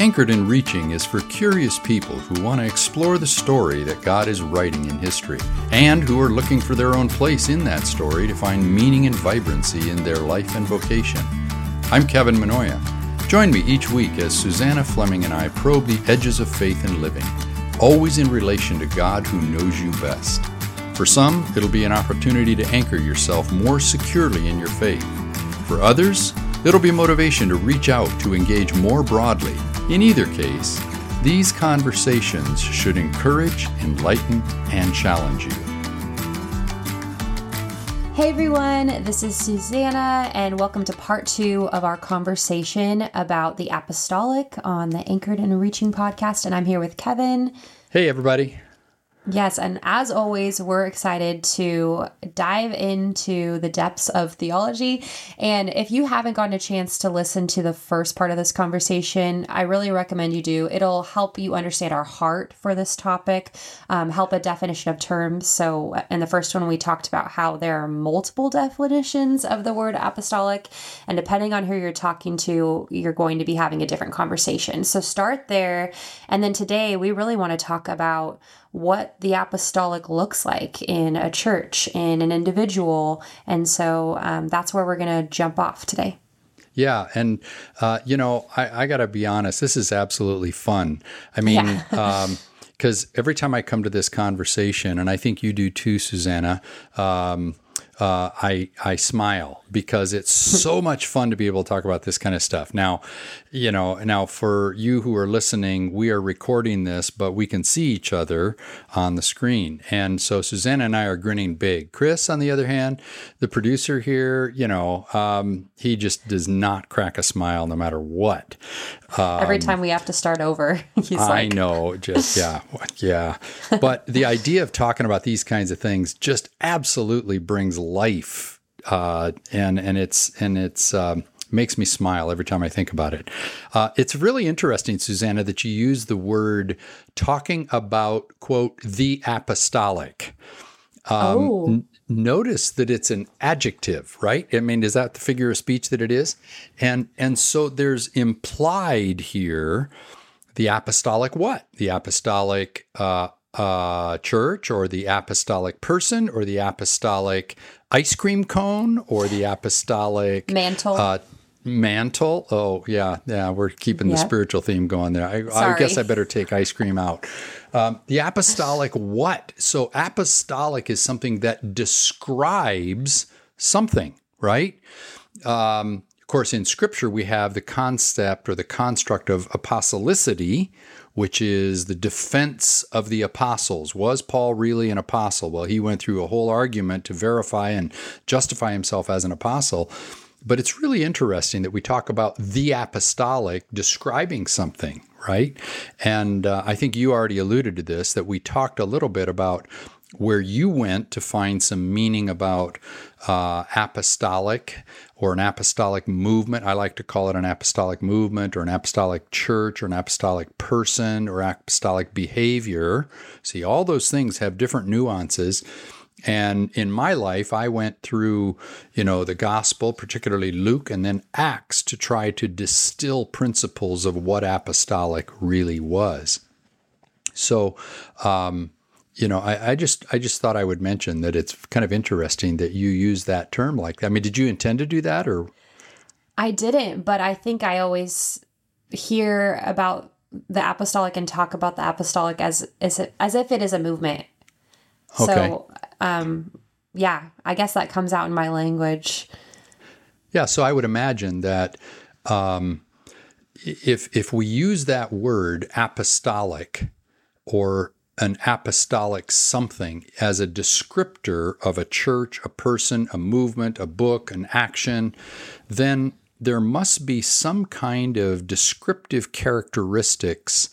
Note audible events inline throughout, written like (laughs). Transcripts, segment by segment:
Anchored and Reaching is for curious people who want to explore the story that God is writing in history and who are looking for their own place in that story to find meaning and vibrancy in their life and vocation. I'm Kevin Mannoia. Join me each week as Susanna Fleming and I probe the edges of faith and living, always in relation to God who knows you best. For some, it'll be an opportunity to anchor yourself more securely in your faith. For others, it'll be motivation to reach out to engage more broadly in either case, these conversations should encourage, enlighten, and challenge you. Hey everyone, this is Susanna, and welcome to part two of our conversation about the apostolic on the Anchored and Reaching podcast. And I'm here with Kevin. Hey everybody. Yes, and as always, we're excited to dive into the depths of theology. And if you haven't gotten a chance to listen to the first part of this conversation, I really recommend you do. It'll help you understand our heart for this topic, um, help a definition of terms. So, in the first one, we talked about how there are multiple definitions of the word apostolic, and depending on who you're talking to, you're going to be having a different conversation. So, start there. And then today, we really want to talk about what the apostolic looks like in a church, in an individual. And so um, that's where we're going to jump off today. Yeah, and uh, you know, I, I got to be honest. This is absolutely fun. I mean, because (laughs) um, every time I come to this conversation, and I think you do too, Susanna. Um, uh, I I smile because it's (laughs) so much fun to be able to talk about this kind of stuff. Now, you know, now for you who are listening, we are recording this, but we can see each other on the screen, and so Susanna and I are grinning big. Chris, on the other hand, the producer here, you know, um, he just does not crack a smile no matter what. Um, Every time we have to start over, (laughs) he's I like, I know, just (laughs) yeah, yeah. But the idea of talking about these kinds of things just absolutely brings life, uh, and and it's and it's. Um, makes me smile every time I think about it. Uh, it's really interesting, Susanna, that you use the word talking about, quote, the apostolic. Um, oh. N- notice that it's an adjective, right? I mean, is that the figure of speech that it is? And and so there's implied here the apostolic what? The apostolic uh, uh, church or the apostolic person or the apostolic ice cream cone or the apostolic mantle. Uh, mantle. Oh yeah, yeah. We're keeping yep. the spiritual theme going there. I, I, guess I better take ice cream out. Um, the apostolic what? So apostolic is something that describes something, right? Um, of course, in Scripture we have the concept or the construct of apostolicity, which is the defense of the apostles. Was Paul really an apostle? Well, he went through a whole argument to verify and justify himself as an apostle. But it's really interesting that we talk about the apostolic describing something, right? And uh, I think you already alluded to this that we talked a little bit about where you went to find some meaning about uh, apostolic or an apostolic movement. I like to call it an apostolic movement or an apostolic church or an apostolic person or apostolic behavior. See, all those things have different nuances. And in my life, I went through, you know, the gospel, particularly Luke, and then Acts to try to distill principles of what apostolic really was. So, um, you know, I, I, just I just thought I would mention that it's kind of interesting that you use that term like that. I mean, did you intend to do that or? I didn't, but I think I always hear about the apostolic and talk about the apostolic as as, as if it is a movement. Okay. So, um, yeah, I guess that comes out in my language. Yeah, so I would imagine that um, if if we use that word apostolic or an apostolic something as a descriptor of a church, a person, a movement, a book, an action, then there must be some kind of descriptive characteristics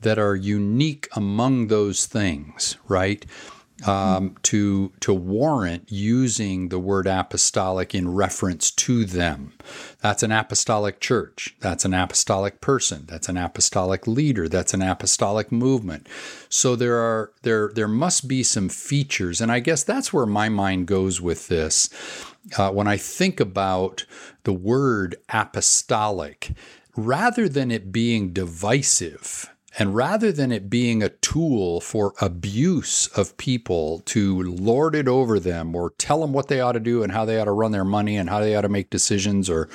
that are unique among those things, right? Um, to to warrant using the word apostolic in reference to them. That's an apostolic church. That's an apostolic person. That's an apostolic leader. That's an apostolic movement. So there are there there must be some features, and I guess that's where my mind goes with this. Uh, when I think about the word apostolic, rather than it being divisive, and rather than it being a tool for abuse of people to lord it over them or tell them what they ought to do and how they ought to run their money and how they ought to make decisions or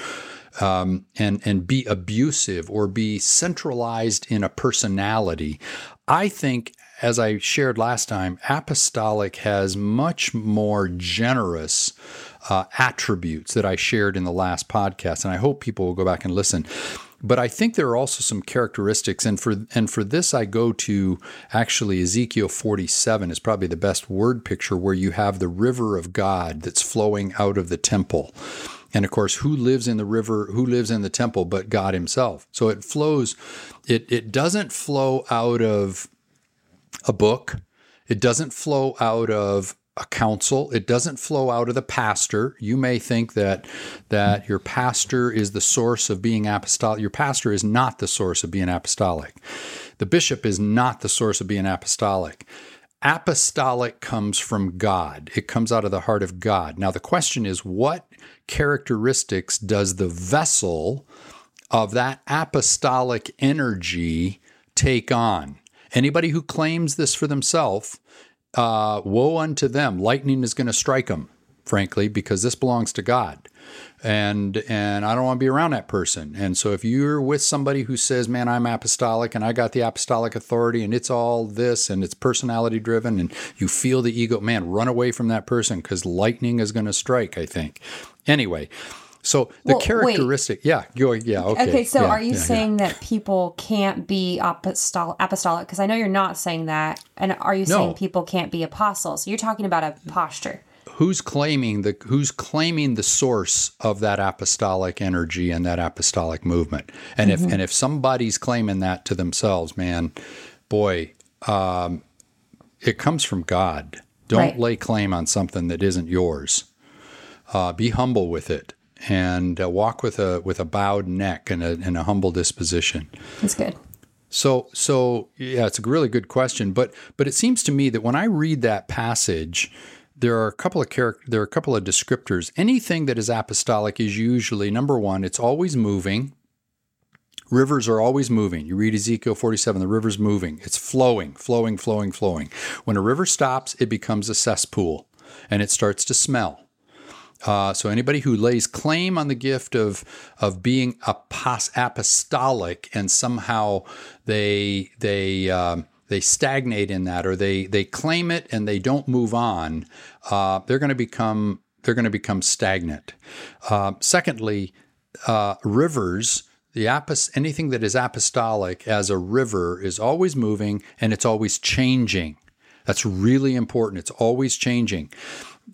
um, and and be abusive or be centralized in a personality, I think, as I shared last time, apostolic has much more generous uh, attributes that I shared in the last podcast, and I hope people will go back and listen. But I think there are also some characteristics, and for and for this I go to actually Ezekiel 47 is probably the best word picture where you have the river of God that's flowing out of the temple. And of course, who lives in the river, who lives in the temple but God Himself? So it flows, it, it doesn't flow out of a book, it doesn't flow out of a council. It doesn't flow out of the pastor. You may think that that your pastor is the source of being apostolic. Your pastor is not the source of being apostolic. The bishop is not the source of being apostolic. Apostolic comes from God. It comes out of the heart of God. Now the question is what characteristics does the vessel of that apostolic energy take on? Anybody who claims this for themselves uh, woe unto them. Lightning is going to strike them, frankly, because this belongs to God. And and I don't want to be around that person. And so if you're with somebody who says, "Man, I'm apostolic and I got the apostolic authority and it's all this and it's personality driven and you feel the ego, man, run away from that person cuz lightning is going to strike, I think." Anyway, so the well, characteristic, wait. yeah, go, yeah, okay. Okay, so yeah, are you yeah, saying yeah. that people can't be apostolic? Apostolic, because I know you're not saying that. And are you no. saying people can't be apostles? You're talking about a posture. Who's claiming the Who's claiming the source of that apostolic energy and that apostolic movement? And mm-hmm. if and if somebody's claiming that to themselves, man, boy, um, it comes from God. Don't right. lay claim on something that isn't yours. Uh, be humble with it and uh, walk with a with a bowed neck and a, and a humble disposition. That's good. So so yeah, it's a really good question. But but it seems to me that when I read that passage, there are a couple of character there are a couple of descriptors. Anything that is apostolic is usually number one, it's always moving. Rivers are always moving. You read Ezekiel 47, the river's moving. It's flowing, flowing, flowing, flowing. When a river stops, it becomes a cesspool and it starts to smell. Uh, so anybody who lays claim on the gift of of being apostolic and somehow they they um, they stagnate in that or they they claim it and they don't move on, uh, they're going to become they're going to become stagnant. Uh, secondly, uh, rivers. The apos- anything that is apostolic as a river is always moving and it's always changing. That's really important. It's always changing.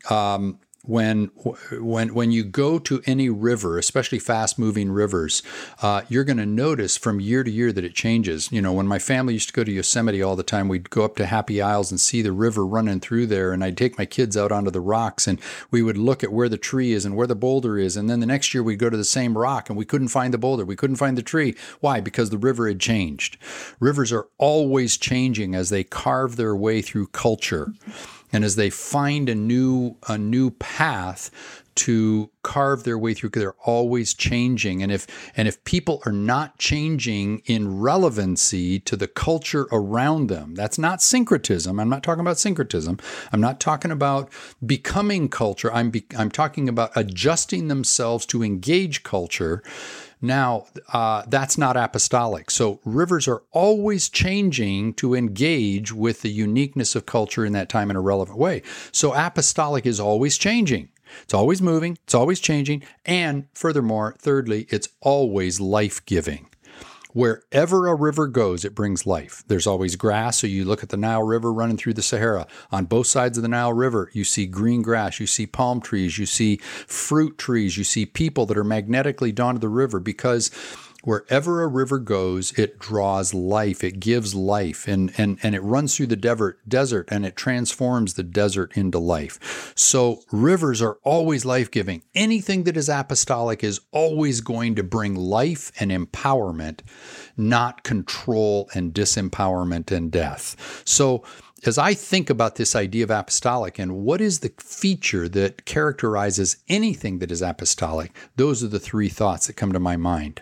Um, when when when you go to any river, especially fast moving rivers, uh, you're going to notice from year to year that it changes. You know, when my family used to go to Yosemite all the time, we'd go up to Happy Isles and see the river running through there, and I'd take my kids out onto the rocks, and we would look at where the tree is and where the boulder is, and then the next year we'd go to the same rock, and we couldn't find the boulder, we couldn't find the tree. Why? Because the river had changed. Rivers are always changing as they carve their way through culture and as they find a new a new path to carve their way through because they're always changing and if and if people are not changing in relevancy to the culture around them that's not syncretism i'm not talking about syncretism i'm not talking about becoming culture i'm be, i'm talking about adjusting themselves to engage culture now, uh, that's not apostolic. So rivers are always changing to engage with the uniqueness of culture in that time in a relevant way. So apostolic is always changing. It's always moving, it's always changing, and furthermore, thirdly, it's always life giving. Wherever a river goes, it brings life. There's always grass. So you look at the Nile River running through the Sahara. On both sides of the Nile River, you see green grass, you see palm trees, you see fruit trees, you see people that are magnetically drawn to the river because wherever a river goes, it draws life, it gives life, and, and, and it runs through the desert, and it transforms the desert into life. So rivers are always life giving. Anything that is apostolic is always going to bring life and empowerment, not control and disempowerment and death. So as I think about this idea of apostolic and what is the feature that characterizes anything that is apostolic, those are the three thoughts that come to my mind.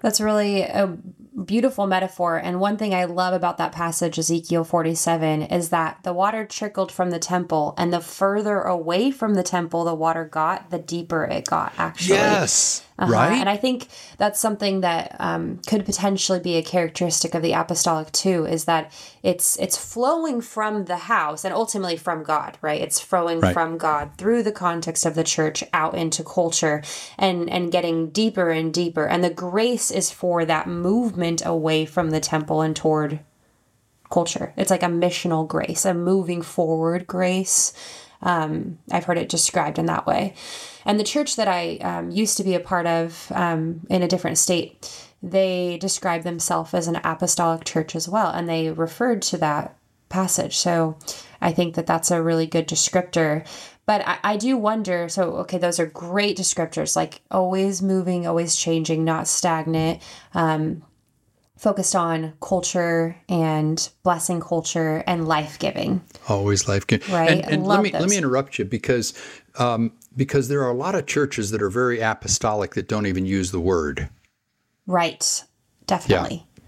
That's really a beautiful metaphor. And one thing I love about that passage, Ezekiel 47, is that the water trickled from the temple, and the further away from the temple the water got, the deeper it got, actually. Yes. Uh-huh. Right. And I think that's something that um, could potentially be a characteristic of the apostolic too, is that it's it's flowing from the house and ultimately from God, right? It's flowing right. from God through the context of the church out into culture and and getting deeper and deeper. And the grace is for that movement away from the temple and toward culture. It's like a missional grace, a moving forward grace. Um, I've heard it described in that way. And the church that I um, used to be a part of um, in a different state, they described themselves as an apostolic church as well. And they referred to that passage. So I think that that's a really good descriptor. But I, I, do wonder so, okay, those are great descriptors, like always moving, always changing, not stagnant. Um, focused on culture and blessing culture and life giving. Always life giving, right? And, and let me those. let me interrupt you because um, because there are a lot of churches that are very apostolic that don't even use the word. Right, definitely. Yeah.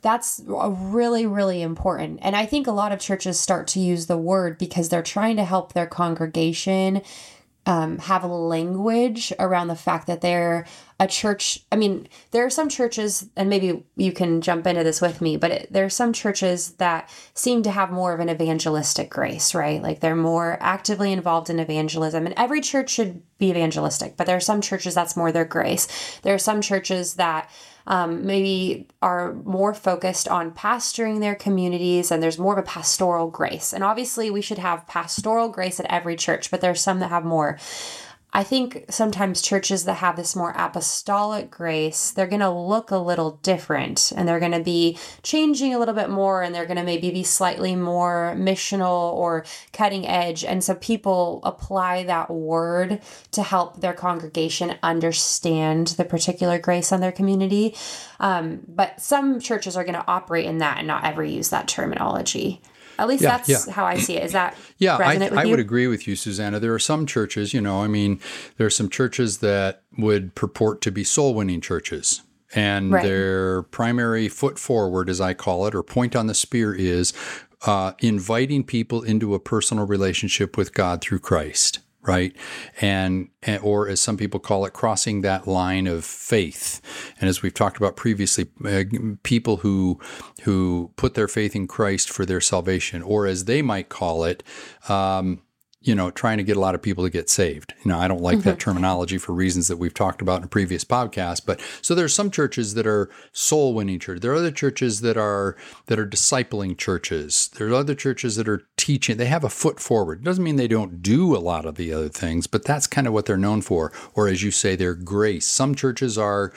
That's really, really important. And I think a lot of churches start to use the word because they're trying to help their congregation um, have a language around the fact that they're a church. I mean, there are some churches, and maybe you can jump into this with me, but it, there are some churches that seem to have more of an evangelistic grace, right? Like they're more actively involved in evangelism, and every church should be evangelistic, but there are some churches that's more their grace. There are some churches that um, maybe are more focused on pastoring their communities and there's more of a pastoral grace. And obviously, we should have pastoral grace at every church, but there's some that have more. I think sometimes churches that have this more apostolic grace, they're going to look a little different and they're going to be changing a little bit more and they're going to maybe be slightly more missional or cutting edge. And so people apply that word to help their congregation understand the particular grace on their community. Um, but some churches are going to operate in that and not ever use that terminology. At least yeah, that's yeah. how I see it. Is that (clears throat) yeah? I, I would agree with you, Susanna. There are some churches, you know, I mean, there are some churches that would purport to be soul winning churches. And right. their primary foot forward, as I call it, or point on the spear is uh, inviting people into a personal relationship with God through Christ right? And, or as some people call it, crossing that line of faith. And as we've talked about previously, uh, people who who put their faith in Christ for their salvation, or as they might call it. Um, you know, trying to get a lot of people to get saved. You know, I don't like mm-hmm. that terminology for reasons that we've talked about in a previous podcast. But so there's some churches that are soul winning churches. There are other churches that are that are discipling churches. There are other churches that are teaching. They have a foot forward. It doesn't mean they don't do a lot of the other things, but that's kind of what they're known for. Or as you say, their grace. Some churches are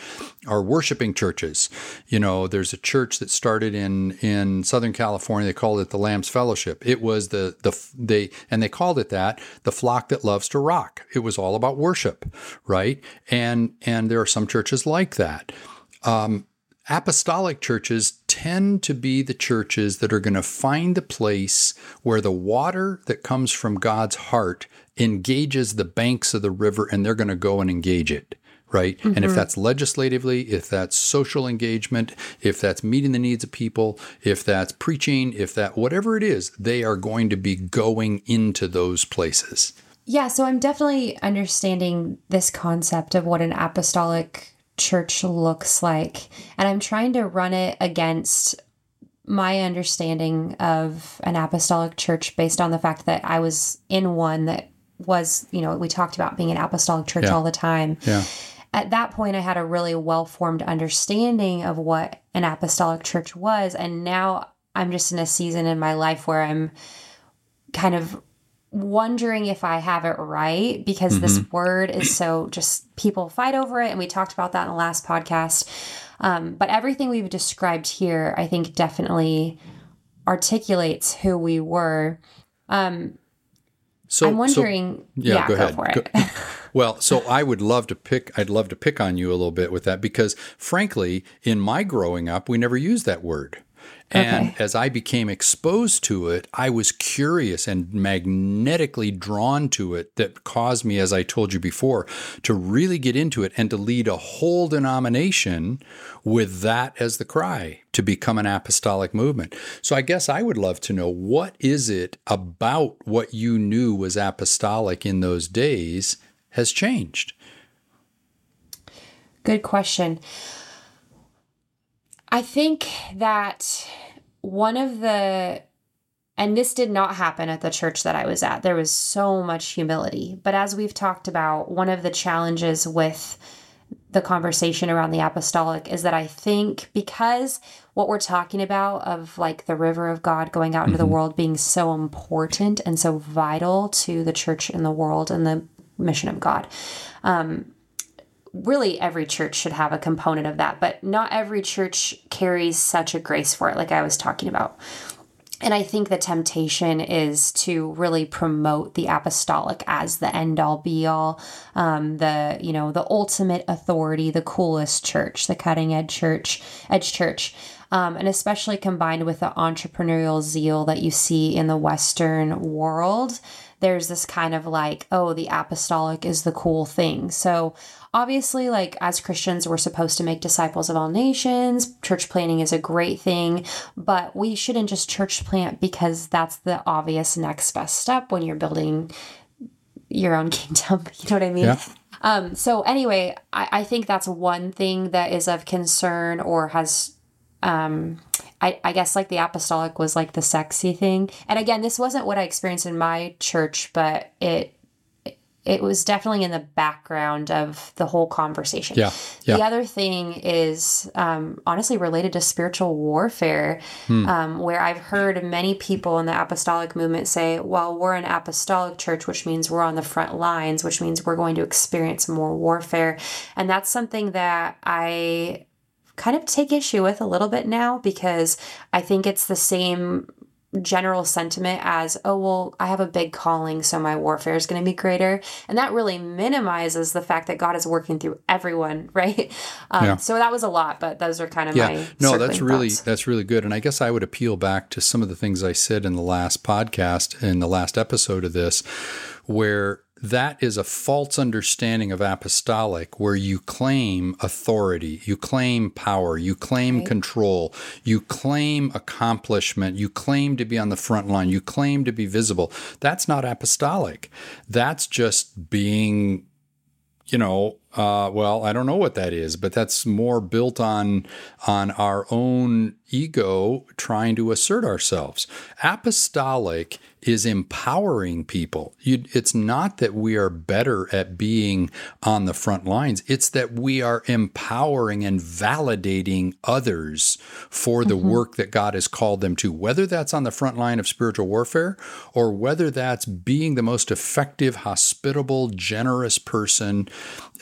are worshiping churches. You know, there's a church that started in in Southern California. They called it the Lambs Fellowship. It was the the they and they called it that, the flock that loves to rock. It was all about worship, right? And and there are some churches like that. Um, apostolic churches tend to be the churches that are going to find the place where the water that comes from God's heart engages the banks of the river and they're going to go and engage it right? Mm-hmm. And if mm-hmm. that's legislatively, if that's social engagement, if that's meeting the needs of people, if that's preaching, if that whatever it is, they are going to be going into those places. Yeah, so I'm definitely understanding this concept of what an apostolic church looks like. And I'm trying to run it against my understanding of an apostolic church based on the fact that I was in one that was, you know, we talked about being an apostolic church yeah. all the time. Yeah at that point, I had a really well formed understanding of what an apostolic church was. And now I'm just in a season in my life where I'm kind of wondering if I have it right because mm-hmm. this word is so just people fight over it. And we talked about that in the last podcast. Um, but everything we've described here, I think, definitely articulates who we were. Um, so I'm wondering. So, yeah, yeah, go, go, ahead. for it. Go, (laughs) well, so I would love to pick. I'd love to pick on you a little bit with that because, frankly, in my growing up, we never used that word. And okay. as I became exposed to it, I was curious and magnetically drawn to it that caused me, as I told you before, to really get into it and to lead a whole denomination with that as the cry to become an apostolic movement. So I guess I would love to know what is it about what you knew was apostolic in those days has changed? Good question. I think that one of the and this did not happen at the church that I was at. There was so much humility. But as we've talked about, one of the challenges with the conversation around the apostolic is that I think because what we're talking about of like the river of God going out into mm-hmm. the world being so important and so vital to the church in the world and the mission of God. Um, really every church should have a component of that, but not every church carries such a grace for it, like I was talking about. And I think the temptation is to really promote the apostolic as the end all be all, um, the you know the ultimate authority, the coolest church, the cutting edge church, edge church, um, and especially combined with the entrepreneurial zeal that you see in the Western world. There's this kind of like, oh, the apostolic is the cool thing. So Obviously, like as Christians, we're supposed to make disciples of all nations. Church planting is a great thing, but we shouldn't just church plant because that's the obvious next best step when you're building your own (laughs) kingdom. (laughs) You know what I mean? Yeah. Um, so anyway, I, I think that's one thing that is of concern or has um I, I guess like the apostolic was like the sexy thing. And again, this wasn't what I experienced in my church, but it it was definitely in the background of the whole conversation. Yeah. yeah. The other thing is um, honestly related to spiritual warfare, hmm. um, where I've heard many people in the apostolic movement say, well, we're an apostolic church, which means we're on the front lines, which means we're going to experience more warfare. And that's something that I kind of take issue with a little bit now because I think it's the same general sentiment as, oh, well, I have a big calling, so my warfare is going to be greater. And that really minimizes the fact that God is working through everyone, (laughs) right? Um, yeah. So that was a lot, but those are kind of yeah. my no. That's really thoughts. that's really good. And I guess I would appeal back to some of the things I said in the last podcast, in the last episode of this, where that is a false understanding of apostolic where you claim authority, you claim power, you claim right. control, you claim accomplishment, you claim to be on the front line, you claim to be visible. That's not apostolic. That's just being you know, uh, well, I don't know what that is, but that's more built on on our own ego trying to assert ourselves. Apostolic is empowering people. You, it's not that we are better at being on the front lines, it's that we are empowering and validating others for the mm-hmm. work that God has called them to, whether that's on the front line of spiritual warfare or whether that's being the most effective, hospitable, generous person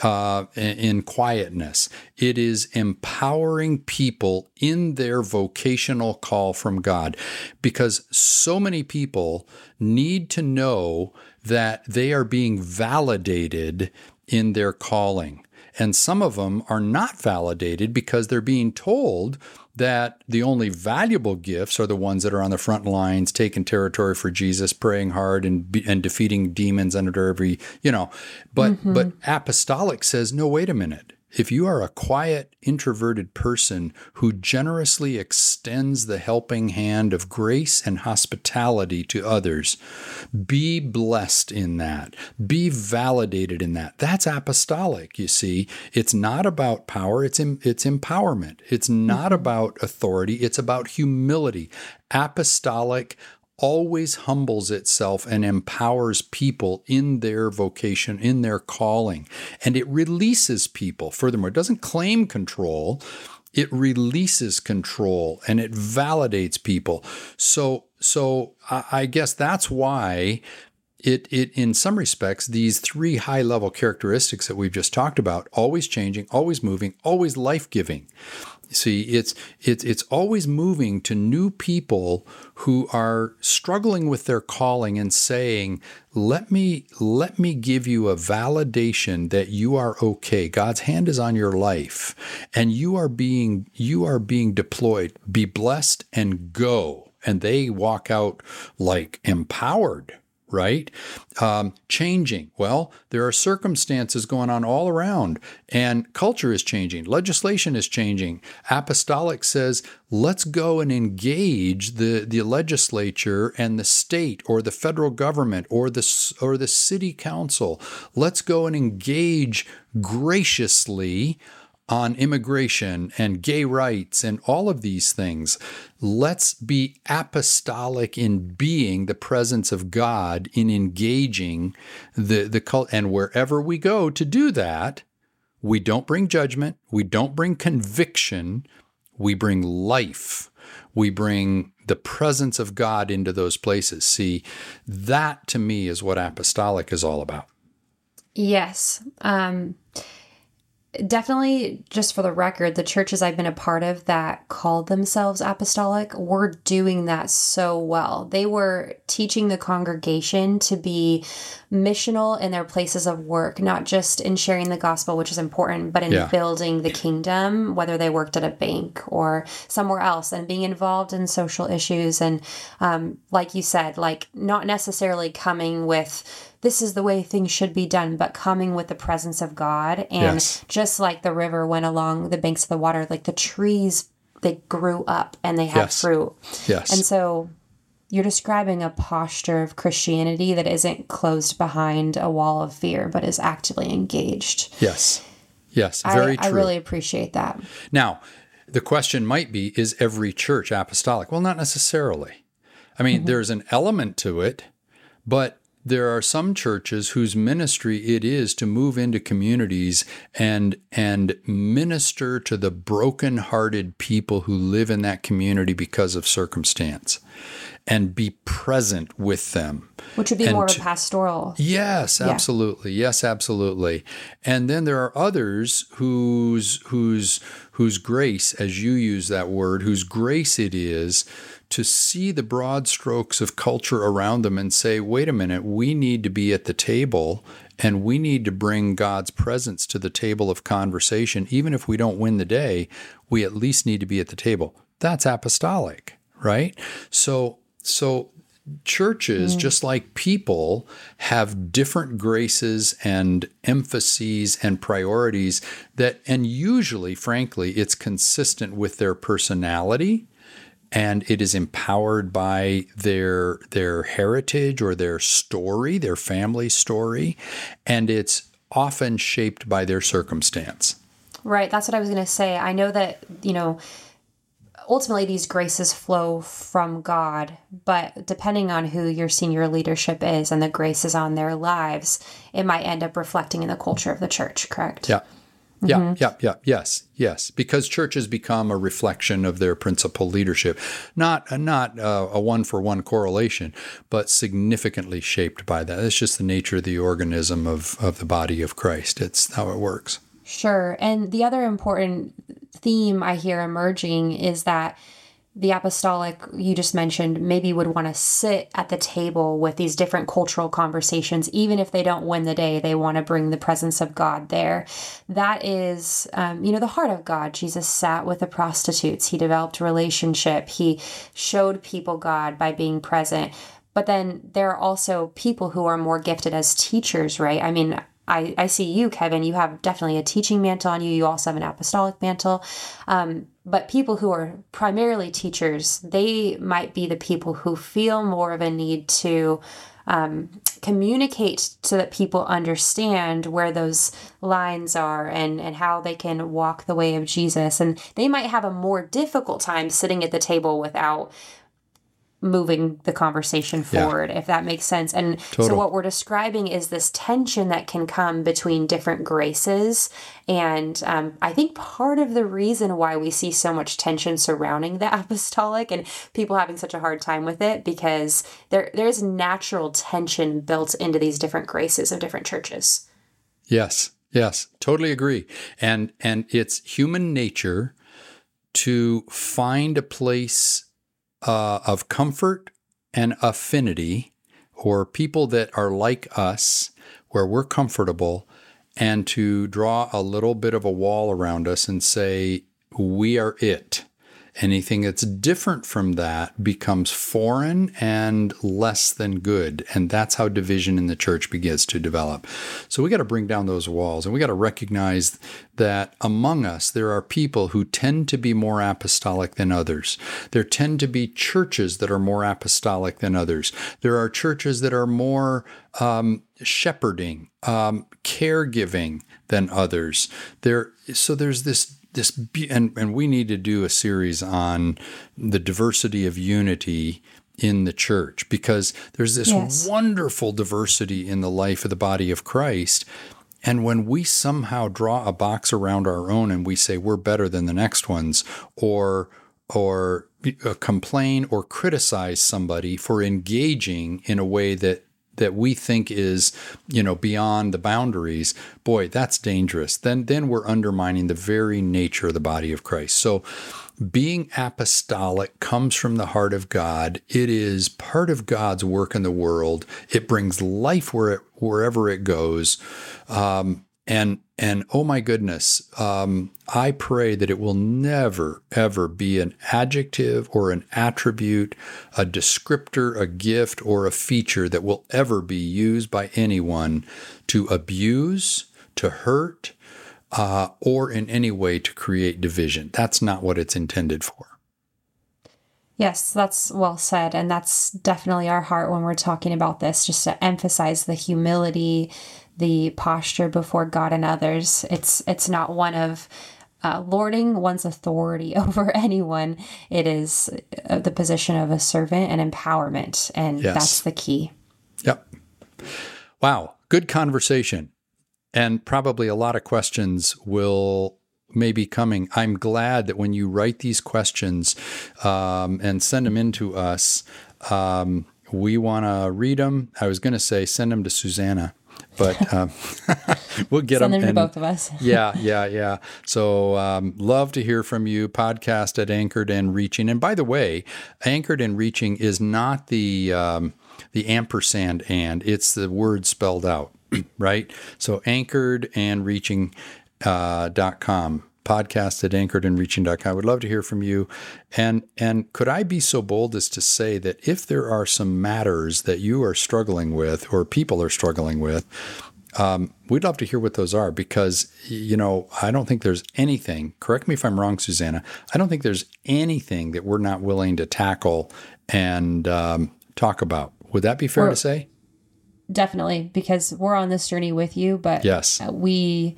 uh, in quietness. It is empowering people in their vocational call from God because so many people need to know that they are being validated in their calling. And some of them are not validated because they're being told that the only valuable gifts are the ones that are on the front lines, taking territory for Jesus, praying hard, and and defeating demons under every you know. But mm-hmm. but apostolic says no. Wait a minute. If you are a quiet, introverted person who generously extends the helping hand of grace and hospitality to others, be blessed in that. Be validated in that. That's apostolic, you see. It's not about power, it's, it's empowerment. It's not mm-hmm. about authority, it's about humility. Apostolic always humbles itself and empowers people in their vocation, in their calling. And it releases people. Furthermore, it doesn't claim control, it releases control and it validates people. So, so I guess that's why it, it in some respects these three high level characteristics that we've just talked about always changing always moving always life-giving see it's it's it's always moving to new people who are struggling with their calling and saying let me let me give you a validation that you are okay. God's hand is on your life and you are being you are being deployed. Be blessed and go. And they walk out like empowered right? Um, changing. Well, there are circumstances going on all around, and culture is changing. Legislation is changing. Apostolic says, let's go and engage the, the legislature and the state or the federal government or the, or the city council. Let's go and engage graciously on immigration and gay rights and all of these things. Let's be apostolic in being the presence of God in engaging the the cult and wherever we go to do that, we don't bring judgment, we don't bring conviction, we bring life. We bring the presence of God into those places. See, that to me is what apostolic is all about. Yes. Um definitely just for the record the churches i've been a part of that called themselves apostolic were doing that so well they were teaching the congregation to be missional in their places of work not just in sharing the gospel which is important but in yeah. building the kingdom whether they worked at a bank or somewhere else and being involved in social issues and um, like you said like not necessarily coming with this is the way things should be done, but coming with the presence of God. And yes. just like the river went along the banks of the water, like the trees, they grew up and they had yes. fruit. Yes. And so you're describing a posture of Christianity that isn't closed behind a wall of fear, but is actively engaged. Yes. Yes. Very I, true. I really appreciate that. Now, the question might be is every church apostolic? Well, not necessarily. I mean, mm-hmm. there's an element to it, but there are some churches whose ministry it is to move into communities and and minister to the broken-hearted people who live in that community because of circumstance and be present with them. Which would be and more of a pastoral. Yes absolutely. Yeah. yes absolutely. And then there are others whose whose whose grace as you use that word whose grace it is to see the broad strokes of culture around them and say, wait a minute, we need to be at the table and we need to bring God's presence to the table of conversation. Even if we don't win the day, we at least need to be at the table. That's apostolic, right? So, so churches, mm. just like people, have different graces and emphases and priorities that, and usually, frankly, it's consistent with their personality and it is empowered by their their heritage or their story, their family story, and it's often shaped by their circumstance. Right, that's what I was going to say. I know that, you know, ultimately these graces flow from God, but depending on who your senior leadership is and the graces on their lives, it might end up reflecting in the culture of the church, correct? Yeah. Yeah, mm-hmm. yeah, yeah, yes, yes. Because churches become a reflection of their principal leadership, not not uh, a one for one correlation, but significantly shaped by that. It's just the nature of the organism of of the body of Christ. It's how it works. Sure, and the other important theme I hear emerging is that the apostolic you just mentioned maybe would want to sit at the table with these different cultural conversations even if they don't win the day they want to bring the presence of god there. That is um, you know the heart of god. Jesus sat with the prostitutes. He developed a relationship. He showed people god by being present. But then there are also people who are more gifted as teachers right? I mean I, I see you, Kevin. You have definitely a teaching mantle on you. You also have an apostolic mantle. Um, but people who are primarily teachers, they might be the people who feel more of a need to um, communicate so that people understand where those lines are and, and how they can walk the way of Jesus. And they might have a more difficult time sitting at the table without moving the conversation forward, yeah. if that makes sense. And Total. so, what we're describing is this tension that can come between different graces. And um, I think part of the reason why we see so much tension surrounding the (laughs) apostolic and people having such a hard time with it, because there there's natural tension built into these different graces of different churches. Yes, yes, totally agree. And and it's human nature to find a place uh, of comfort and affinity, or people that are like us, where we're comfortable, and to draw a little bit of a wall around us and say, we are it. Anything that's different from that becomes foreign and less than good. And that's how division in the church begins to develop. So we got to bring down those walls and we got to recognize that among us, there are people who tend to be more apostolic than others. There tend to be churches that are more apostolic than others. There are churches that are more um, shepherding, um, caregiving than others. There, so there's this this and and we need to do a series on the diversity of unity in the church because there's this yes. wonderful diversity in the life of the body of Christ. And when we somehow draw a box around our own and we say we're better than the next ones, or or uh, complain or criticize somebody for engaging in a way that that we think is, you know, beyond the boundaries, boy, that's dangerous. Then then we're undermining the very nature of the body of Christ. So being apostolic comes from the heart of God. It is part of God's work in the world. It brings life where it, wherever it goes. Um, and and oh my goodness, um, I pray that it will never ever be an adjective or an attribute, a descriptor, a gift, or a feature that will ever be used by anyone to abuse, to hurt, uh, or in any way to create division. That's not what it's intended for. Yes, that's well said. And that's definitely our heart when we're talking about this, just to emphasize the humility, the posture before God and others. It's it's not one of uh, lording one's authority (laughs) over anyone. It is uh, the position of a servant and empowerment, and yes. that's the key. Yep. Wow, good conversation, and probably a lot of questions will may be coming. I'm glad that when you write these questions um, and send them in to us. Um, we want to read them. I was going to say send them to Susanna but (laughs) um, (laughs) we'll get Send them, them to both of us. (laughs) yeah, yeah, yeah. So um, love to hear from you. Podcast at Anchored and Reaching. And by the way, Anchored and Reaching is not the um, the ampersand and it's the word spelled out, (clears throat) right? So anchored and reaching uh, dot com podcast at anchoredandreaching.com. I would love to hear from you. And and could I be so bold as to say that if there are some matters that you are struggling with or people are struggling with, um, we'd love to hear what those are because, you know, I don't think there's anything, correct me if I'm wrong, Susanna, I don't think there's anything that we're not willing to tackle and um, talk about. Would that be fair we're, to say? Definitely, because we're on this journey with you, but yes, we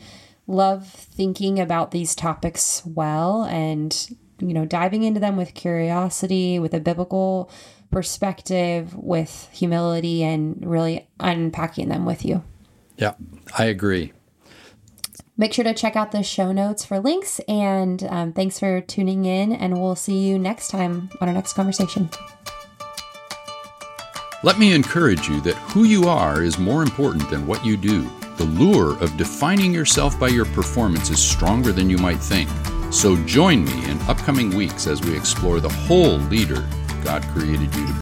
love thinking about these topics well and, you know, diving into them with curiosity, with a biblical perspective, with humility, and really unpacking them with you. Yeah, I agree. Make sure to check out the show notes for links. And um, thanks for tuning in. And we'll see you next time on our next conversation. Let me encourage you that who you are is more important than what you do. The lure of defining yourself by your performance is stronger than you might think. So join me in upcoming weeks as we explore the whole leader God created you to be.